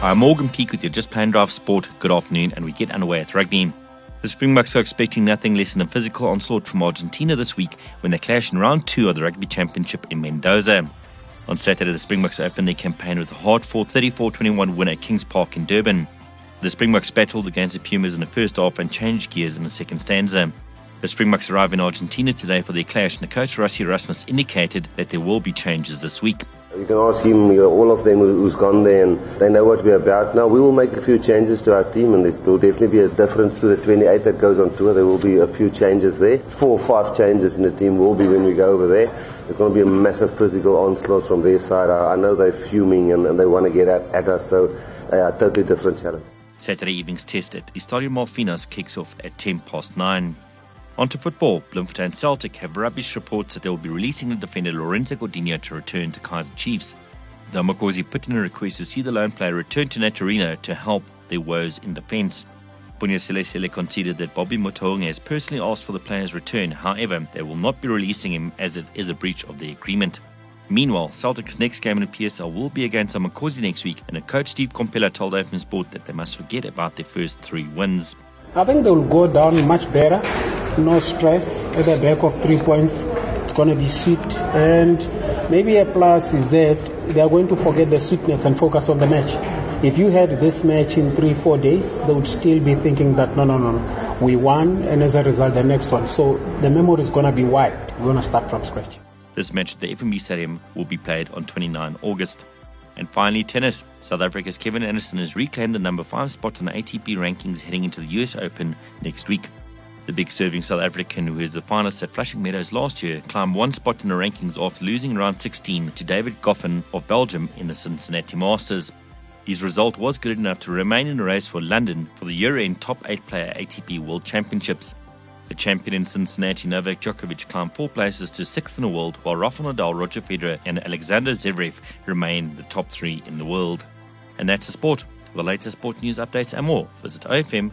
I'm Morgan Peak with your Just Plain Drive Sport. Good afternoon, and we get underway at rugby. The Springboks are expecting nothing less than a physical onslaught from Argentina this week when they clash in round two of the Rugby Championship in Mendoza. On Saturday, the Springboks opened their campaign with a hard fought 34 21 win at Kings Park in Durban. The Springboks battled against the Pumas in the first half and changed gears in the second stanza. The Springboks arrive in Argentina today for their clash, and the coach Rassie Erasmus indicated that there will be changes this week. You can ask him, you know, all of them who's gone there, and they know what we're about. Now, we will make a few changes to our team, and it will definitely be a difference to the 28 that goes on tour. There will be a few changes there. Four or five changes in the team will be when we go over there. There's going to be a massive physical onslaught from their side. I, I know they're fuming and, and they want to get at, at us, so they are a totally different challenge. Saturday evening's test at Estadio Malvinas kicks off at 10 past 9. On to football. Bloemfontein Celtic have rubbish reports that they will be releasing the defender Lorenzo Godinho to return to Kaizer Chiefs. Makosi put in a request to see the lone player return to Naturena to help their woes in defence. Phunya Selesele conceded that Bobby Motaung has personally asked for the player's return. However, they will not be releasing him as it is a breach of the agreement. Meanwhile, Celtic's next game in the PSL will be against Amakhosi next week, and a coach Steve Komphela told OFM Sport that they must forget about their first three wins. I think they will go down much better no stress at the back of three points. It's going to be sweet. And maybe a plus is that they are going to forget the sweetness and focus on the match. If you had this match in three, four days, they would still be thinking that no, no, no, no. We won, and as a result, the next one. So the memory is going to be wiped. We're going to start from scratch. This match at the FNB Stadium will be played on 29 August. And finally, tennis. South Africa's Kevin Anderson has reclaimed the number five spot on the ATP rankings heading into the US Open next week. The big serving South African, who is the finalist at Flushing Meadows last year, climbed one spot in the rankings after losing round 16 to David Goffin of Belgium in the Cincinnati Masters. His result was good enough to remain in the race for London for the year-end top 8 player ATP World Championships. The champion in Cincinnati, Novak Djokovic, climbed four places to sixth in the world, while Rafael Nadal, Roger Federer, and Alexander Zverev remain the top three in the world. And that's the sport. For the latest sport news updates and more, visit ofm.co.za.